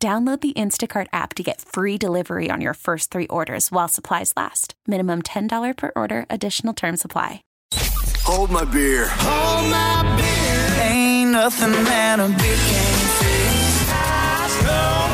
Download the Instacart app to get free delivery on your first three orders while supplies last. Minimum $10 per order, additional term supply. Hold my beer. Hold my beer. Ain't nothing that a beer can't fix. Ice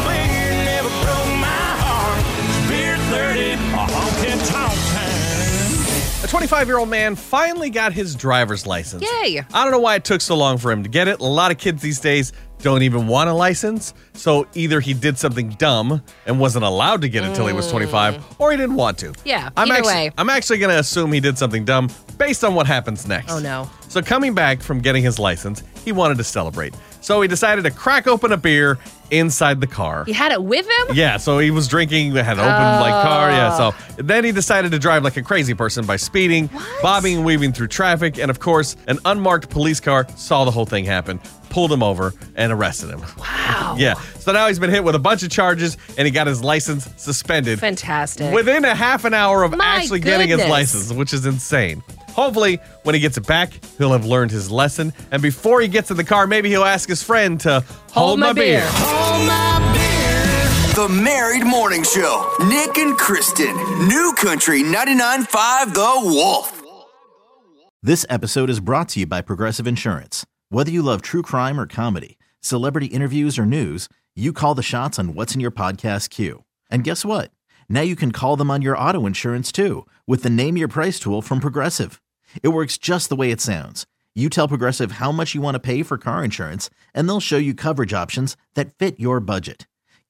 beer never broke my heart. Beer 30, a honky tonk. A 25 year old man finally got his driver's license. Yay. I don't know why it took so long for him to get it. A lot of kids these days don't even want a license. So either he did something dumb and wasn't allowed to get it until he was 25, mm. or he didn't want to. Yeah, I'm either actually, way. I'm actually going to assume he did something dumb based on what happens next. Oh, no. So coming back from getting his license, he wanted to celebrate. So he decided to crack open a beer inside the car. He had it with him? Yeah, so he was drinking, had an open like car. Yeah, so oh. then he decided to drive like a crazy person by speeding, bobbing and weaving through traffic, and of course, an unmarked police car saw the whole thing happen, pulled him over, and arrested him. Wow. Yeah, so now he's been hit with a bunch of charges, and he got his license suspended Fantastic. within a half an hour of My actually getting his license, which is insane. Hopefully, when he gets it back, he'll have learned his lesson, and before he gets in the car, maybe he'll ask his friend to hold, my beer. Hold my beer. The Married Morning Show. Nick and Kristen. New Country 99.5 The Wolf. This episode is brought to you by Progressive Insurance. Whether you love true crime or comedy, celebrity interviews or news, you call the shots on what's in your podcast queue. And guess what? Now you can call them on your auto insurance too with the Name Your Price tool from Progressive. It works just the way it sounds. You tell Progressive how much you want to pay for car insurance, and they'll show you coverage options that fit your budget.